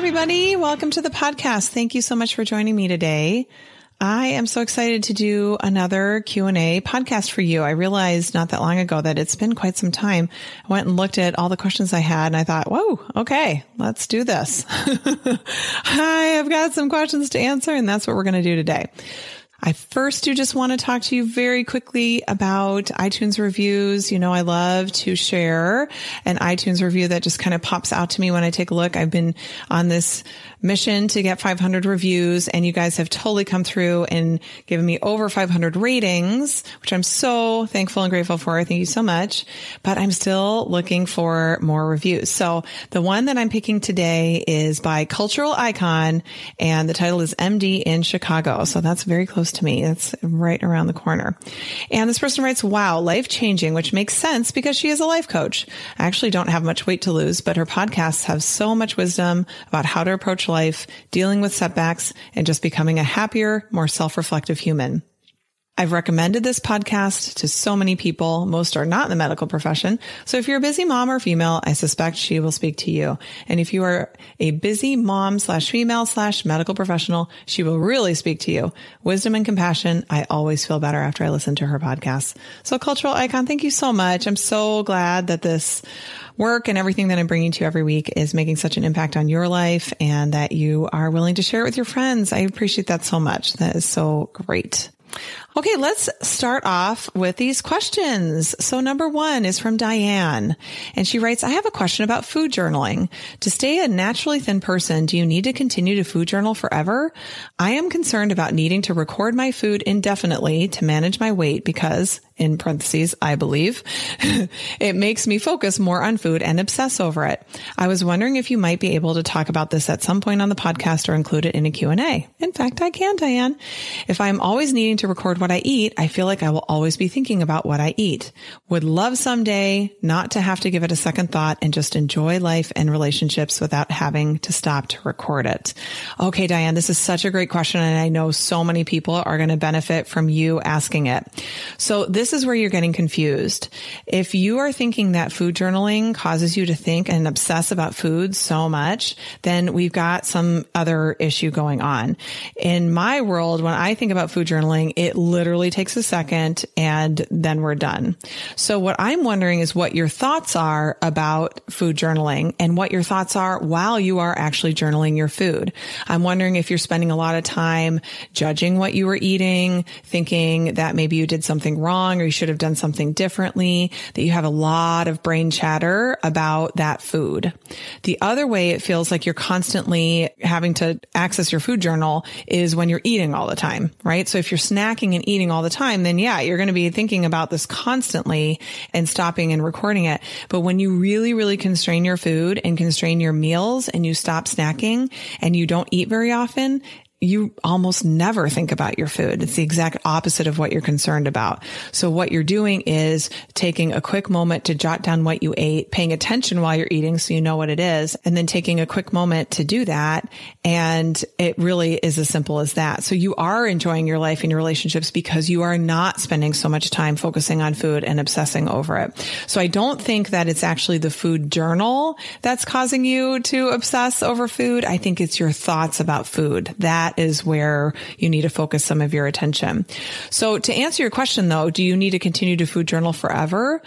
Everybody. Welcome to the podcast. Thank you so much for joining me today. I am so excited to do another Q&A podcast for you. I realized not that long ago that it's been quite some time. I went and looked at all the questions I had and I thought, whoa, okay, let's do this. I have got some questions to answer and that's what we're going to do today. I first do just want to talk to you very quickly about iTunes reviews. You know, I love to share an iTunes review that just kind of pops out to me when I take a look. I've been on this mission to get 500 reviews and you guys have totally come through and given me over 500 ratings, which I'm so thankful and grateful for. Thank you so much. But I'm still looking for more reviews. So the one that I'm picking today is by Cultural Icon and the title is MD in Chicago. So that's very close to me. It's right around the corner. And this person writes, wow, life changing, which makes sense because she is a life coach. I actually don't have much weight to lose, but her podcasts have so much wisdom about how to approach life, dealing with setbacks, and just becoming a happier, more self-reflective human. I've recommended this podcast to so many people. Most are not in the medical profession. So if you're a busy mom or female, I suspect she will speak to you. And if you are a busy mom slash female slash medical professional, she will really speak to you. Wisdom and compassion. I always feel better after I listen to her podcast. So cultural icon, thank you so much. I'm so glad that this work and everything that I'm bringing to you every week is making such an impact on your life and that you are willing to share it with your friends. I appreciate that so much. That is so great. Okay, let's start off with these questions. So number one is from Diane and she writes, I have a question about food journaling. To stay a naturally thin person, do you need to continue to food journal forever? I am concerned about needing to record my food indefinitely to manage my weight because in parentheses, I believe, it makes me focus more on food and obsess over it. I was wondering if you might be able to talk about this at some point on the podcast or include it in a Q&A. In fact, I can, Diane. If I'm always needing to record what I eat, I feel like I will always be thinking about what I eat. Would love someday not to have to give it a second thought and just enjoy life and relationships without having to stop to record it. Okay, Diane, this is such a great question. And I know so many people are going to benefit from you asking it. So this is where you're getting confused. If you are thinking that food journaling causes you to think and obsess about food so much, then we've got some other issue going on. In my world, when I think about food journaling, it literally takes a second and then we're done. So what I'm wondering is what your thoughts are about food journaling and what your thoughts are while you are actually journaling your food. I'm wondering if you're spending a lot of time judging what you were eating, thinking that maybe you did something wrong or you should have done something differently, that you have a lot of brain chatter about that food. The other way it feels like you're constantly having to access your food journal is when you're eating all the time, right? So if you're snacking and eating all the time, then yeah, you're going to be thinking about this constantly and stopping and recording it. But when you really, really constrain your food and constrain your meals and you stop snacking and you don't eat very often, you almost never think about your food. It's the exact opposite of what you're concerned about. So what you're doing is taking a quick moment to jot down what you ate, paying attention while you're eating so you know what it is, and then taking a quick moment to do that. And it really is as simple as that. So you are enjoying your life and your relationships because you are not spending so much time focusing on food and obsessing over it. So I don't think that it's actually the food journal that's causing you to obsess over food. I think it's your thoughts about food that that is where you need to focus some of your attention. So to answer your question though, do you need to continue to food journal forever?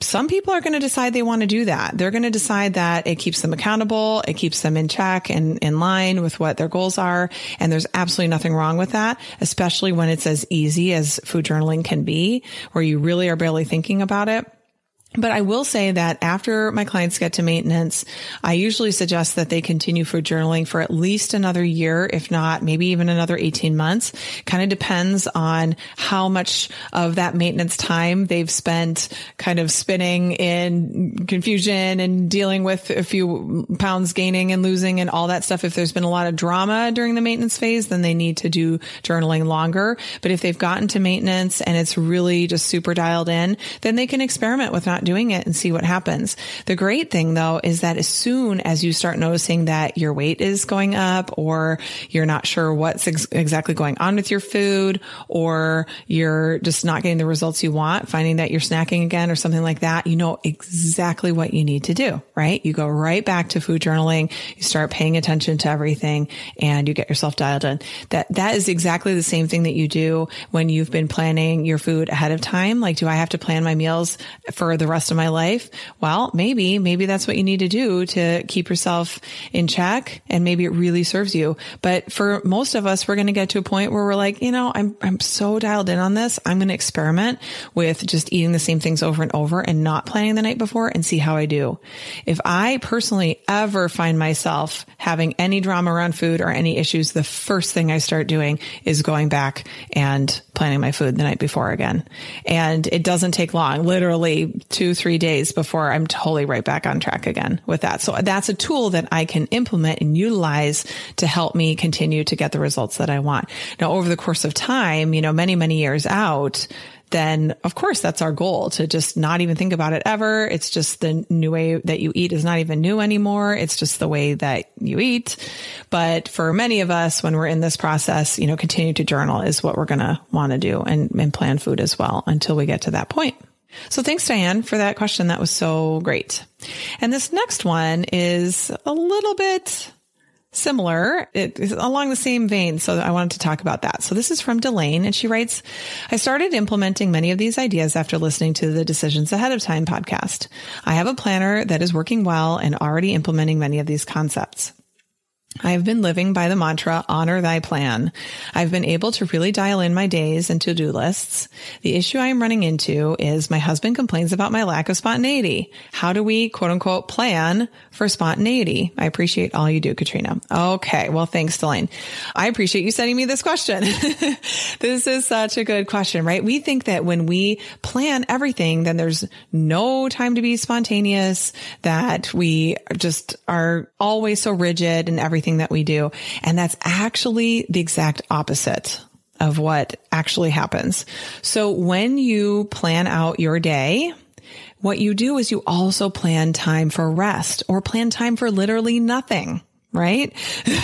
some people are going to decide they want to do that. They're going to decide that it keeps them accountable. It keeps them in check and in line with what their goals are. And there's absolutely nothing wrong with that, especially when it's as easy as food journaling can be, where you really are barely thinking about it. But I will say that after my clients get to maintenance, I usually suggest that they continue for journaling for at least another year, if not maybe even another 18 months. Kind of depends on how much of that maintenance time they've spent kind of spinning in confusion and dealing with a few pounds gaining and losing and all that stuff. If there's been a lot of drama during the maintenance phase, then they need to do journaling longer. But if they've gotten to maintenance and it's really just super dialed in, then they can experiment with not doing it and see what happens. The great thing though is that as soon as you start noticing that your weight is going up or you're not sure what's ex- exactly going on with your food or you're just not getting the results you want, finding that you're snacking again or something like that, you know exactly what you need to do, right? You go right back to food journaling. You start paying attention to everything and you get yourself dialed in. That, that is exactly the same thing that you do when you've been planning your food ahead of time. Like, do I have to plan my meals for the the rest of my life? Well, maybe, maybe that's what you need to do to keep yourself in check and maybe it really serves you. But for most of us, we're going to get to a point where we're like, you know, I'm, I'm so dialed in on this. I'm going to experiment with just eating the same things over and over and not planning the night before and see how I do. If I personally ever find myself having any drama around food or any issues, the first thing I start doing is going back and planning my food the night before again. And it doesn't take long, literally two, three days before I'm totally right back on track again with that. So that's a tool that I can implement and utilize to help me continue to get the results that I want. Now, over the course of time, you know, many, many years out, then of course that's our goal to just not even think about it ever. It's just the new way that you eat is not even new anymore. It's just the way that you eat. But for many of us, when we're in this process, you know, continue to journal is what we're going to want to do and, and plan food as well until we get to that point. So thanks, Diane, for that question. That was so great. And this next one is a little bit similar. It is along the same vein. So I wanted to talk about that. So this is from Delane and she writes, I started implementing many of these ideas after listening to the Decisions Ahead of Time podcast. I have a planner that is working well and already implementing many of these concepts. I have been living by the mantra, honor thy plan. I've been able to really dial in my days and to-do lists. The issue I am running into is my husband complains about my lack of spontaneity. How do we quote unquote plan for spontaneity? I appreciate all you do, Katrina. Okay. Well, thanks, Delane. I appreciate you sending me this question. this is such a good question, right? We think that when we plan everything, then there's no time to be spontaneous, that we just are always so rigid and everything everything that we do. And that's actually the exact opposite of what actually happens. So when you plan out your day, what you do is you also plan time for rest or plan time for literally nothing right?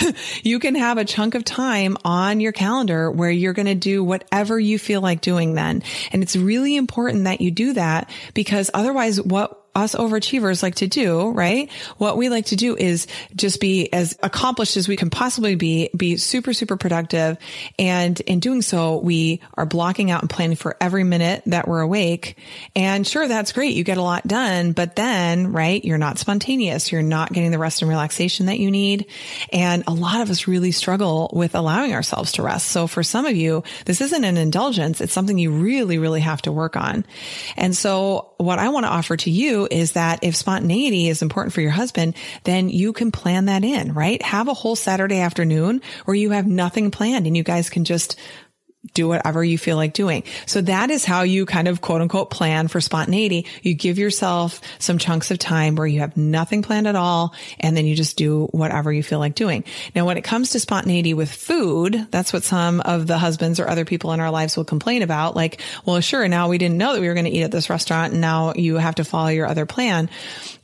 you can have a chunk of time on your calendar where you're going to do whatever you feel like doing then. And it's really important that you do that because otherwise what us overachievers like to do, right? What we like to do is just be as accomplished as we can possibly be, be super, super productive. And in doing so, we are blocking out and planning for every minute that we're awake. And sure, that's great. You get a lot done, but then, right, you're not spontaneous. You're not getting the rest and relaxation that you need. And a lot of us really struggle with allowing ourselves to rest. So for some of you, this isn't an indulgence. It's something you really, really have to work on. And so what I want to offer to you is that if spontaneity is important for your husband, then you can plan that in, right? Have a whole Saturday afternoon where you have nothing planned and you guys can just do whatever you feel like doing. So that is how you kind of quote unquote plan for spontaneity. You give yourself some chunks of time where you have nothing planned at all. And then you just do whatever you feel like doing. Now, when it comes to spontaneity with food, that's what some of the husbands or other people in our lives will complain about. Like, well, sure. Now we didn't know that we were going to eat at this restaurant and now you have to follow your other plan.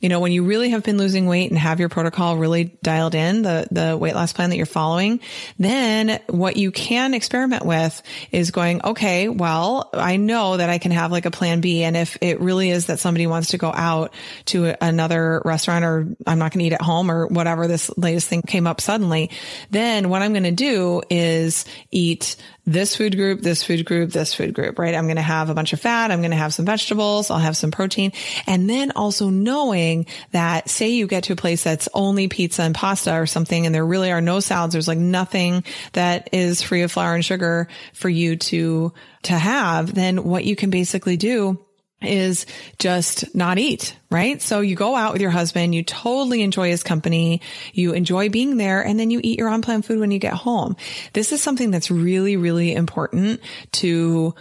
You know, when you really have been losing weight and have your protocol really dialed in, the, the weight loss plan that you're following, then what you can experiment with is going, okay, well, I know that I can have like a plan B. And if it really is that somebody wants to go out to another restaurant or I'm not going to eat at home or whatever this latest thing came up suddenly, then what I'm going to do is eat this food group, this food group, this food group, right? I'm going to have a bunch of fat. I'm going to have some vegetables. I'll have some protein. And then also knowing that say you get to a place that's only pizza and pasta or something and there really are no salads. There's like nothing that is free of flour and sugar for you to, to have. Then what you can basically do is just not eat, right? So you go out with your husband, you totally enjoy his company, you enjoy being there, and then you eat your unplanned food when you get home. This is something that's really, really important to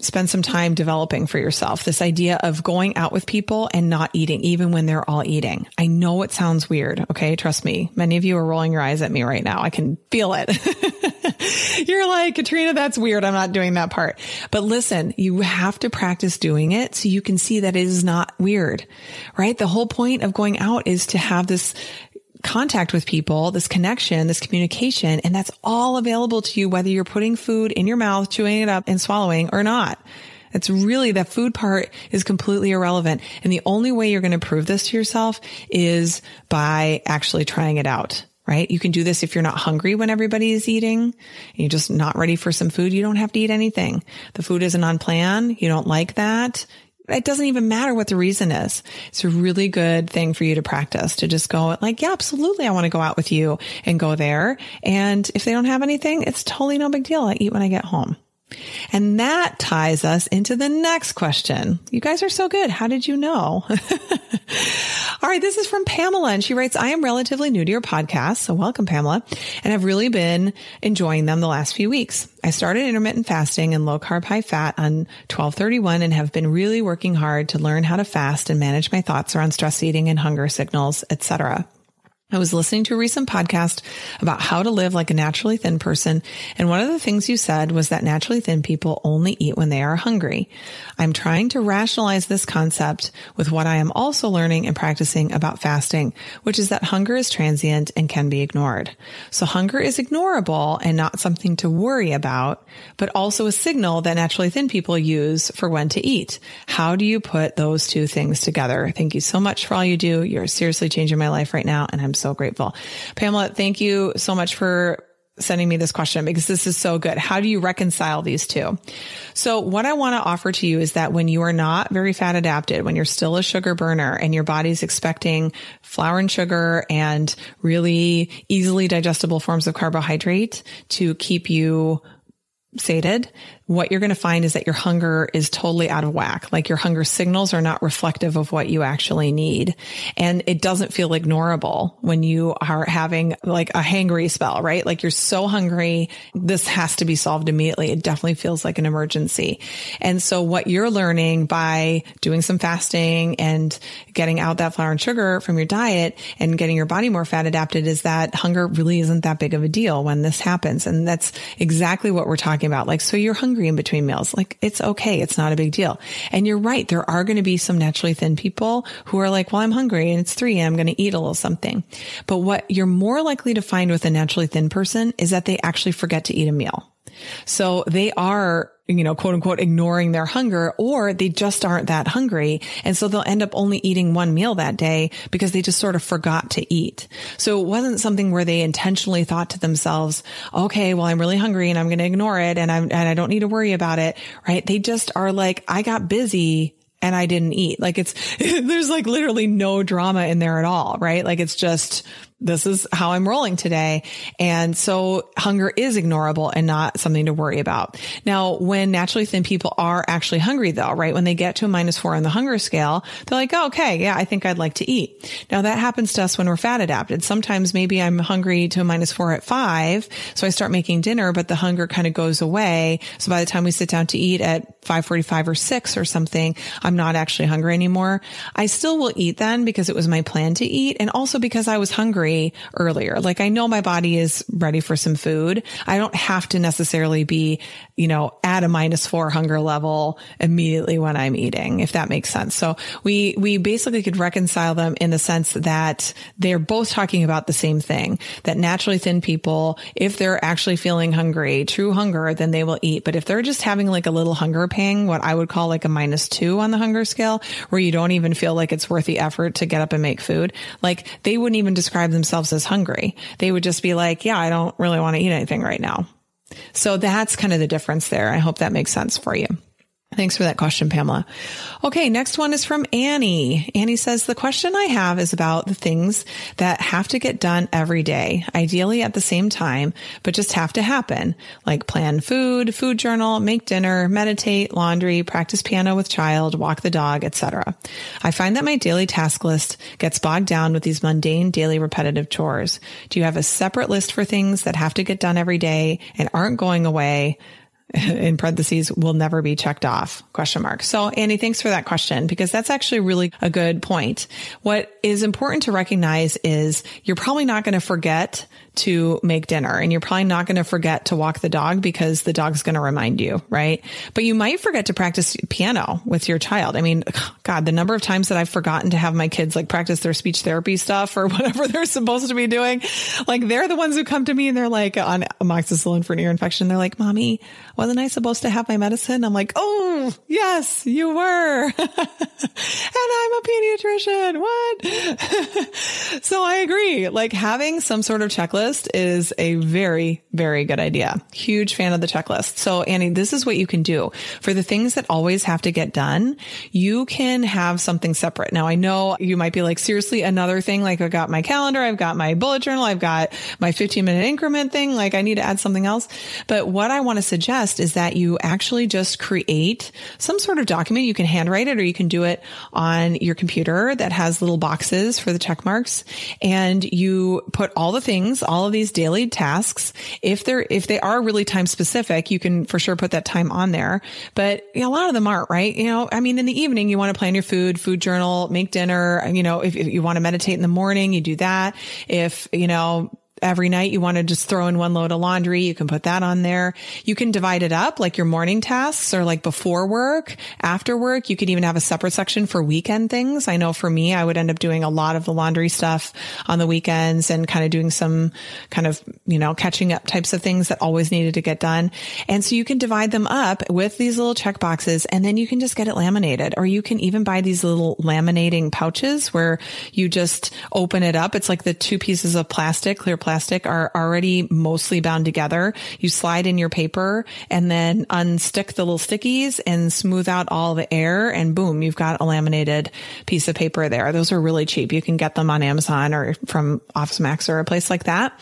spend some time developing for yourself. This idea of going out with people and not eating, even when they're all eating. I know it sounds weird. Okay. Trust me. Many of you are rolling your eyes at me right now. I can feel it. You're like, Katrina, that's weird. I'm not doing that part. But listen, you have to practice doing it so you can see that it is not weird, right? The whole point of going out is to have this contact with people, this connection, this communication, and that's all available to you whether you're putting food in your mouth, chewing it up and swallowing or not. It's really that food part is completely irrelevant. And the only way you're going to prove this to yourself is by actually trying it out right? You can do this if you're not hungry when everybody is eating and you're just not ready for some food. You don't have to eat anything. The food isn't on plan. You don't like that. It doesn't even matter what the reason is. It's a really good thing for you to practice to just go like, yeah, absolutely. I want to go out with you and go there. And if they don't have anything, it's totally no big deal. I eat when I get home. And that ties us into the next question. You guys are so good. How did you know? All right. This is from Pamela and she writes, I am relatively new to your podcast. So welcome, Pamela. And I've really been enjoying them the last few weeks. I started intermittent fasting and low carb, high fat on 1231 and have been really working hard to learn how to fast and manage my thoughts around stress eating and hunger signals, etc. I was listening to a recent podcast about how to live like a naturally thin person. And one of the things you said was that naturally thin people only eat when they are hungry. I'm trying to rationalize this concept with what I am also learning and practicing about fasting, which is that hunger is transient and can be ignored. So hunger is ignorable and not something to worry about, but also a signal that naturally thin people use for when to eat. How do you put those two things together? Thank you so much for all you do. You're seriously changing my life right now. And I'm so grateful. Pamela, thank you so much for sending me this question because this is so good. How do you reconcile these two? So what I want to offer to you is that when you are not very fat adapted, when you're still a sugar burner and your body's expecting flour and sugar and really easily digestible forms of carbohydrate to keep you sated, what you're going to find is that your hunger is totally out of whack. Like your hunger signals are not reflective of what you actually need. And it doesn't feel ignorable when you are having like a hangry spell, right? Like you're so hungry. This has to be solved immediately. It definitely feels like an emergency. And so what you're learning by doing some fasting and getting out that flour and sugar from your diet and getting your body more fat adapted is that hunger really isn't that big of a deal when this happens. And that's exactly what we're talking about. Like, so you're hungry hungry in between meals. Like it's okay. It's not a big deal. And you're right. There are going to be some naturally thin people who are like, well, I'm hungry and it's three and I'm going to eat a little something. But what you're more likely to find with a naturally thin person is that they actually forget to eat a meal. So they are you know, quote unquote, ignoring their hunger or they just aren't that hungry. And so they'll end up only eating one meal that day because they just sort of forgot to eat. So it wasn't something where they intentionally thought to themselves, okay, well, I'm really hungry and I'm going to ignore it and I'm, and I don't need to worry about it. Right. They just are like, I got busy and I didn't eat. Like it's, there's like literally no drama in there at all, right? Like it's just, this is how I'm rolling today. And so hunger is ignorable and not something to worry about. Now, when naturally thin people are actually hungry though, right? When they get to a minus four on the hunger scale, they're like, oh, okay, yeah, I think I'd like to eat. Now that happens to us when we're fat adapted. Sometimes maybe I'm hungry to a minus four at five. So I start making dinner, but the hunger kind of goes away. So by the time we sit down to eat at 545 or six or something, I'm not actually hungry anymore. I still will eat then because it was my plan to eat. And also because I was hungry earlier. Like I know my body is ready for some food. I don't have to necessarily be, you know, at a minus four hunger level immediately when I'm eating, if that makes sense. So we, we basically could reconcile them in the sense that they're both talking about the same thing, that naturally thin people, if they're actually feeling hungry, true hunger, then they will eat. But if they're just having like a little hunger pang, what I would call like a minus two on the hunger scale, where you don't even feel like it's worth the effort to get up and make food, like they wouldn't even describe themselves as hungry. They would just be like, yeah, I don't really want to eat anything right now. So that's kind of the difference there. I hope that makes sense for you. Thanks for that question, Pamela. Okay, next one is from Annie. Annie says, the question I have is about the things that have to get done every day, ideally at the same time, but just have to happen, like plan food, food journal, make dinner, meditate, laundry, practice piano with child, walk the dog, etc. I find that my daily task list gets bogged down with these mundane daily repetitive chores. Do you have a separate list for things that have to get done every day and aren't going away? in parentheses will never be checked off question mark. So Annie, thanks for that question because that's actually really a good point. What is important to recognize is you're probably not going to forget to make dinner and you're probably not going to forget to walk the dog because the dog's going to remind you, right? But you might forget to practice piano with your child. I mean, God, the number of times that I've forgotten to have my kids like practice their speech therapy stuff or whatever they're supposed to be doing. Like they're the ones who come to me and they're like on amoxicillin for an ear infection. They're like, mommy, wasn't I supposed to have my medicine? I'm like, oh, yes, you were. and I'm a pediatrician. What? so I agree. Like having some sort of checklist is a very, very good idea. Huge fan of the checklist. So Annie, this is what you can do for the things that always have to get done. You can have something separate. Now I know you might be like, seriously, another thing. Like I've got my calendar. I've got my bullet journal. I've got my 15 minute increment thing. Like I need to add something else. But what I want to suggest is that you actually just create some sort of document. You can handwrite it or you can do it on your computer that has little boxes for the check marks and you put all the things, all of these daily tasks. If they're, if they are really time specific, you can for sure put that time on there. But you know, a lot of them aren't, right? You know, I mean, in the evening, you want to plan your food, food journal, make dinner. You know, if, if you want to meditate in the morning, you do that. If, you know, every night you want to just throw in one load of laundry, you can put that on there. You can divide it up like your morning tasks or like before work, after work. You could even have a separate section for weekend things. I know for me, I would end up doing a lot of the laundry stuff on the weekends and kind of doing some kind of, you know, catching up types of things that always needed to get done. And so you can divide them up with these little check boxes and then you can just get it laminated or you can even buy these little laminating pouches where you just open it up. It's like the two pieces of plastic, clear plastic plastic are already mostly bound together. You slide in your paper and then unstick the little stickies and smooth out all the air and boom, you've got a laminated piece of paper there. Those are really cheap. You can get them on Amazon or from Office Max or a place like that.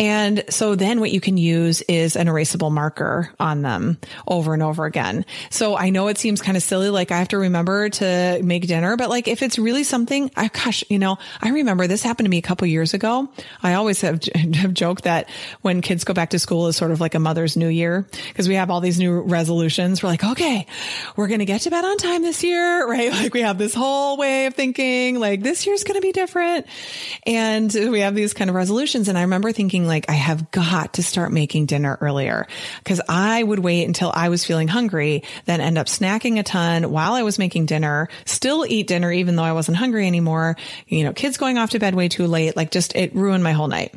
And so then what you can use is an erasable marker on them over and over again. So I know it seems kind of silly. Like I have to remember to make dinner, but like if it's really something, I, gosh, you know, I remember this happened to me a couple years ago. I always have have joked that when kids go back to school is sort of like a mother's new year because we have all these new resolutions. We're like, okay, we're going to get to bed on time this year, right? Like we have this whole way of thinking like this year's going to be different. And we have these kind of resolutions. And I remember thinking like, I have got to start making dinner earlier because I would wait until I was feeling hungry, then end up snacking a ton while I was making dinner, still eat dinner, even though I wasn't hungry anymore. You know, kids going off to bed way too late, like just it ruined my whole night.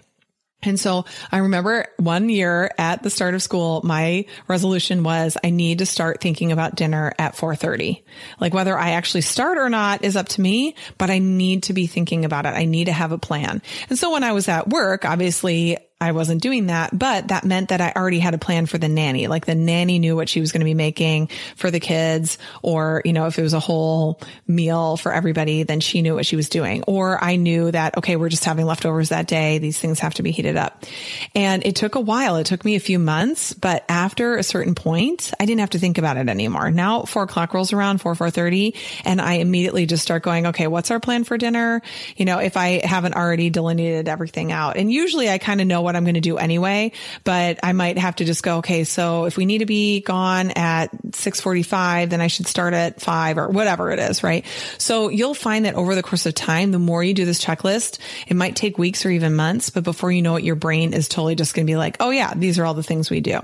And so I remember one year at the start of school, my resolution was I need to start thinking about dinner at 4:30. Like whether I actually start or not is up to me, but I need to be thinking about it. I need to have a plan. And so when I was at work, obviously I wasn't doing that, but that meant that I already had a plan for the nanny. Like the nanny knew what she was going to be making for the kids, or, you know, if it was a whole meal for everybody, then she knew what she was doing. Or I knew that, okay, we're just having leftovers that day. These things have to be heated up. And it took a while. It took me a few months, but after a certain point, I didn't have to think about it anymore. Now four o'clock rolls around, four, four thirty, and I immediately just start going, okay, what's our plan for dinner? You know, if I haven't already delineated everything out. And usually I kind of know what I'm going to do anyway, but I might have to just go, okay, so if we need to be gone at 645, then I should start at five or whatever it is, right? So you'll find that over the course of time, the more you do this checklist, it might take weeks or even months, but before you know it, your brain is totally just going to be like, oh yeah, these are all the things we do.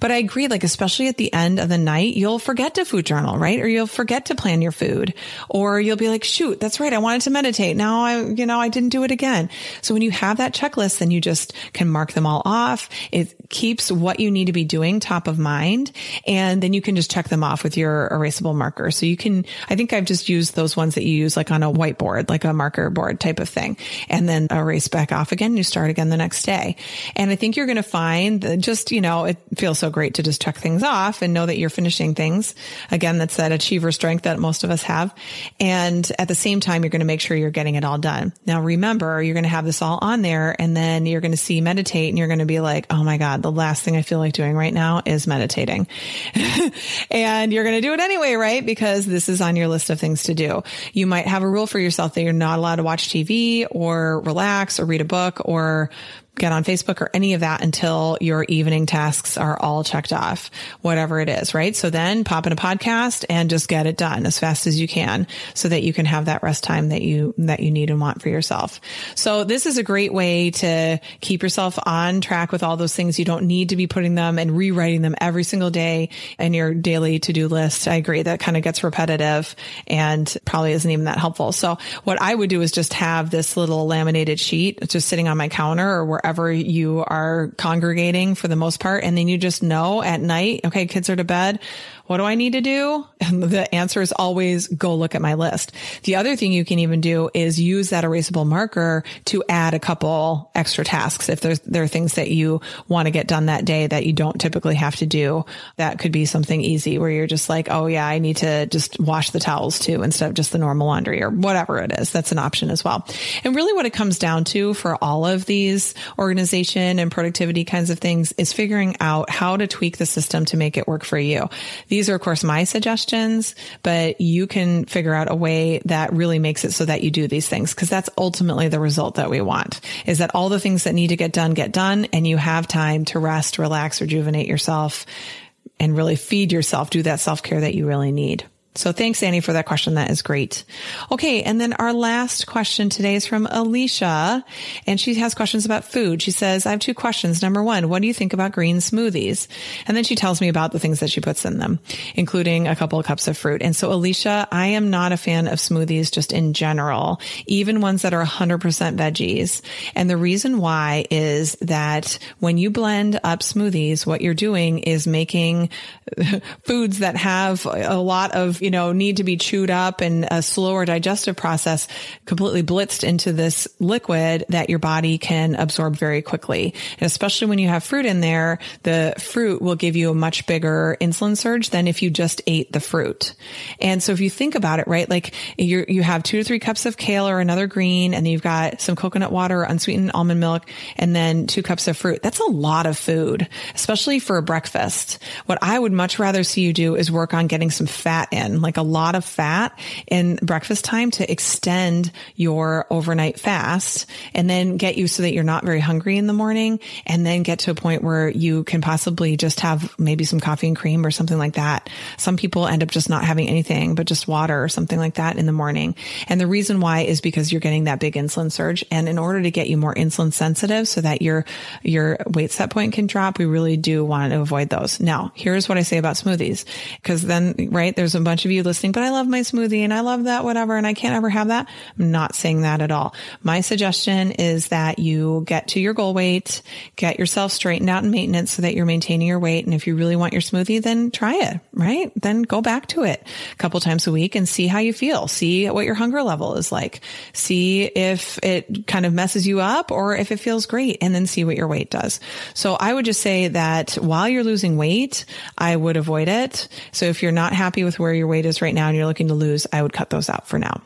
But I agree, like, especially at the end of the night, you'll forget to food journal, right? Or you'll forget to plan your food or you'll be like, shoot, that's right. I wanted to meditate. Now I, you know, I didn't do it again. So when you have that checklist, then you just can mark them all off. It keeps what you need to be doing top of mind. And then you can just check them off with your erasable marker. So you can, I think I've just used those ones that you use like on a whiteboard, like a marker board type of thing, and then erase back off again. You start again the next day. And I think you're going to find that just, you know, it feels so great to just check things off and know that you're finishing things. Again, that's that achiever strength that most of us have. And at the same time, you're going to make sure you're getting it all done. Now, remember, you're going to have this all on there and then you're going to see meditate and you're going to be like, Oh my God, the last thing I feel like doing right now is meditating. and you're going to do it anyway, right? Because this is on your list of things to do. You might have a rule for yourself that you're not allowed to watch TV or relax or read a book or get on Facebook or any of that until your evening tasks are all checked off, whatever it is, right? So then pop in a podcast and just get it done as fast as you can so that you can have that rest time that you, that you need and want for yourself. So this is a great way to keep yourself on track with all those things. You don't need to be putting them and rewriting them every single day in your daily to-do list. I agree that kind of gets repetitive and probably isn't even that helpful. So what I would do is just have this little laminated sheet just sitting on my counter or wherever wherever you are congregating for the most part. And then you just know at night, okay, kids are to bed. What do I need to do? And the answer is always go look at my list. The other thing you can even do is use that erasable marker to add a couple extra tasks. If there's, there are things that you want to get done that day that you don't typically have to do, that could be something easy where you're just like, Oh yeah, I need to just wash the towels too instead of just the normal laundry or whatever it is. That's an option as well. And really what it comes down to for all of these organization and productivity kinds of things is figuring out how to tweak the system to make it work for you. These are, of course, my suggestions, but you can figure out a way that really makes it so that you do these things because that's ultimately the result that we want is that all the things that need to get done get done and you have time to rest, relax, rejuvenate yourself and really feed yourself, do that self care that you really need. So thanks, Annie, for that question. That is great. Okay. And then our last question today is from Alicia and she has questions about food. She says, I have two questions. Number one, what do you think about green smoothies? And then she tells me about the things that she puts in them, including a couple of cups of fruit. And so Alicia, I am not a fan of smoothies just in general, even ones that are 100% veggies. And the reason why is that when you blend up smoothies, what you're doing is making foods that have a lot of you know, need to be chewed up and a slower digestive process completely blitzed into this liquid that your body can absorb very quickly. And especially when you have fruit in there, the fruit will give you a much bigger insulin surge than if you just ate the fruit. And so if you think about it, right, like you you have two to three cups of kale or another green, and you've got some coconut water, unsweetened almond milk, and then two cups of fruit. That's a lot of food, especially for a breakfast. What I would much rather see you do is work on getting some fat in like a lot of fat in breakfast time to extend your overnight fast and then get you so that you're not very hungry in the morning and then get to a point where you can possibly just have maybe some coffee and cream or something like that. Some people end up just not having anything but just water or something like that in the morning. And the reason why is because you're getting that big insulin surge. And in order to get you more insulin sensitive so that your, your weight set point can drop, we really do want to avoid those. Now, here's what I say about smoothies. Cause then, right, there's a bunch bunch of you listening, but I love my smoothie and I love that, whatever, and I can't ever have that. I'm not saying that at all. My suggestion is that you get to your goal weight, get yourself straightened out in maintenance so that you're maintaining your weight. And if you really want your smoothie, then try it, right? Then go back to it a couple times a week and see how you feel. See what your hunger level is like. See if it kind of messes you up or if it feels great and then see what your weight does. So I would just say that while you're losing weight, I would avoid it. So if you're not happy with where your weight is right now and you're looking to lose, I would cut those out for now.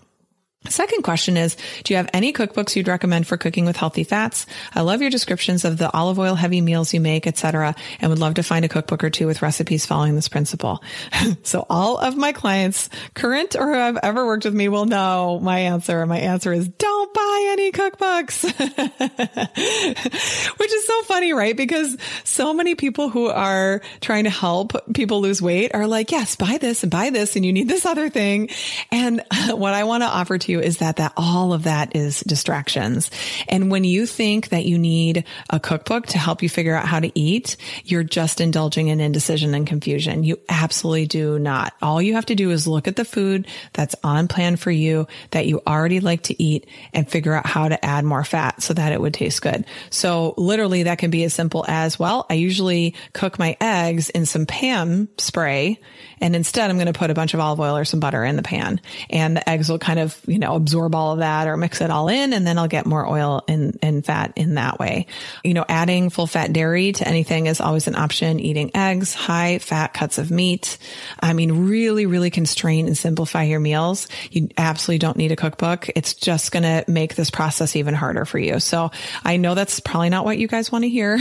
Second question is, do you have any cookbooks you'd recommend for cooking with healthy fats? I love your descriptions of the olive oil heavy meals you make, etc., and would love to find a cookbook or two with recipes following this principle. so all of my clients, current or who have ever worked with me will know my answer. My answer is don't buy any cookbooks. Which is so funny, right? Because so many people who are trying to help people lose weight are like, yes, buy this and buy this and you need this other thing. And what I want to offer to you is that that all of that is distractions. And when you think that you need a cookbook to help you figure out how to eat, you're just indulging in indecision and confusion. You absolutely do not. All you have to do is look at the food that's on plan for you that you already like to eat and figure out how to add more fat so that it would taste good. So literally that can be as simple as, well, I usually cook my eggs in some Pam spray and instead I'm going to put a bunch of olive oil or some butter in the pan and the eggs will kind of, you know, absorb all of that or mix it all in and then I'll get more oil and, and fat in that way. You know, adding full fat dairy to anything is always an option. Eating eggs, high fat cuts of meat. I mean, really, really constrain and simplify your meals. You absolutely don't need a cookbook. It's just going to make this process even harder for you. So I know that's probably not what you guys want to hear,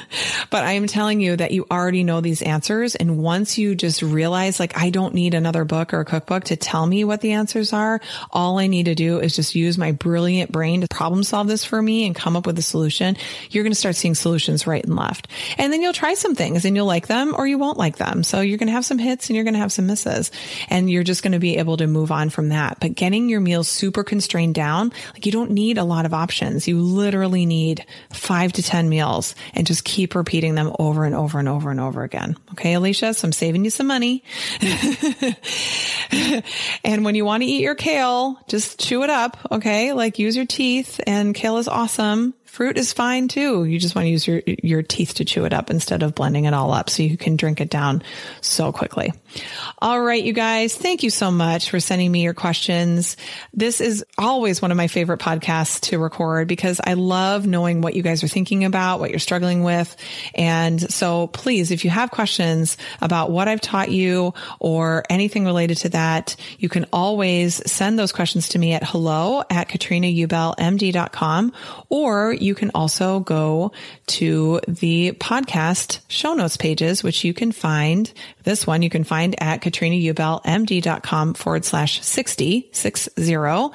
but I am telling you that you already know these answers. And once you just realize like, I don't need another book or a cookbook to tell me what the answers are, all I need to do is just use my brilliant brain to problem solve this for me and come up with a solution. You're going to start seeing solutions right and left. And then you'll try some things and you'll like them or you won't like them. So you're going to have some hits and you're going to have some misses and you're just going to be able to move on from that. But getting your meals super constrained down, like you don't need a lot of options. You literally need five to 10 meals and just keep repeating them over and over and over and over again. Okay, Alicia. So I'm saving you some money. and when you want to eat your kale, just chew it up. Okay. Like use your teeth and kale is awesome. Fruit is fine too. You just want to use your, your teeth to chew it up instead of blending it all up so you can drink it down so quickly. All right, you guys, thank you so much for sending me your questions. This is always one of my favorite podcasts to record because I love knowing what you guys are thinking about, what you're struggling with. And so please, if you have questions about what I've taught you or anything related to that, you can always send those questions to me at hello at katrinaubelmd.com or you can also go to the podcast show notes pages, which you can find this one you can find at katrinaubelmd.com forward slash 60, six zero,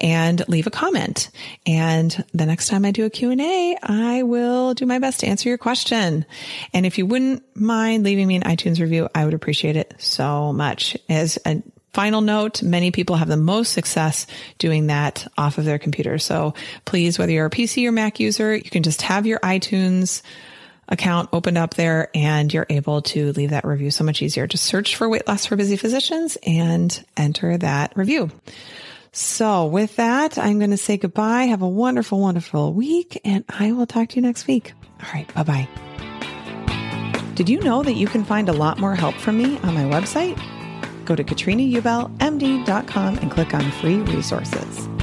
and leave a comment. And the next time I do a Q&A, I will do my best to answer your question. And if you wouldn't mind leaving me an iTunes review, I would appreciate it so much. As a Final note, many people have the most success doing that off of their computer. So please, whether you're a PC or Mac user, you can just have your iTunes account opened up there and you're able to leave that review so much easier. Just search for weight loss for busy physicians and enter that review. So with that, I'm going to say goodbye. Have a wonderful, wonderful week and I will talk to you next week. All right. Bye bye. Did you know that you can find a lot more help from me on my website? Go to katrinaubelmd.com and click on free resources.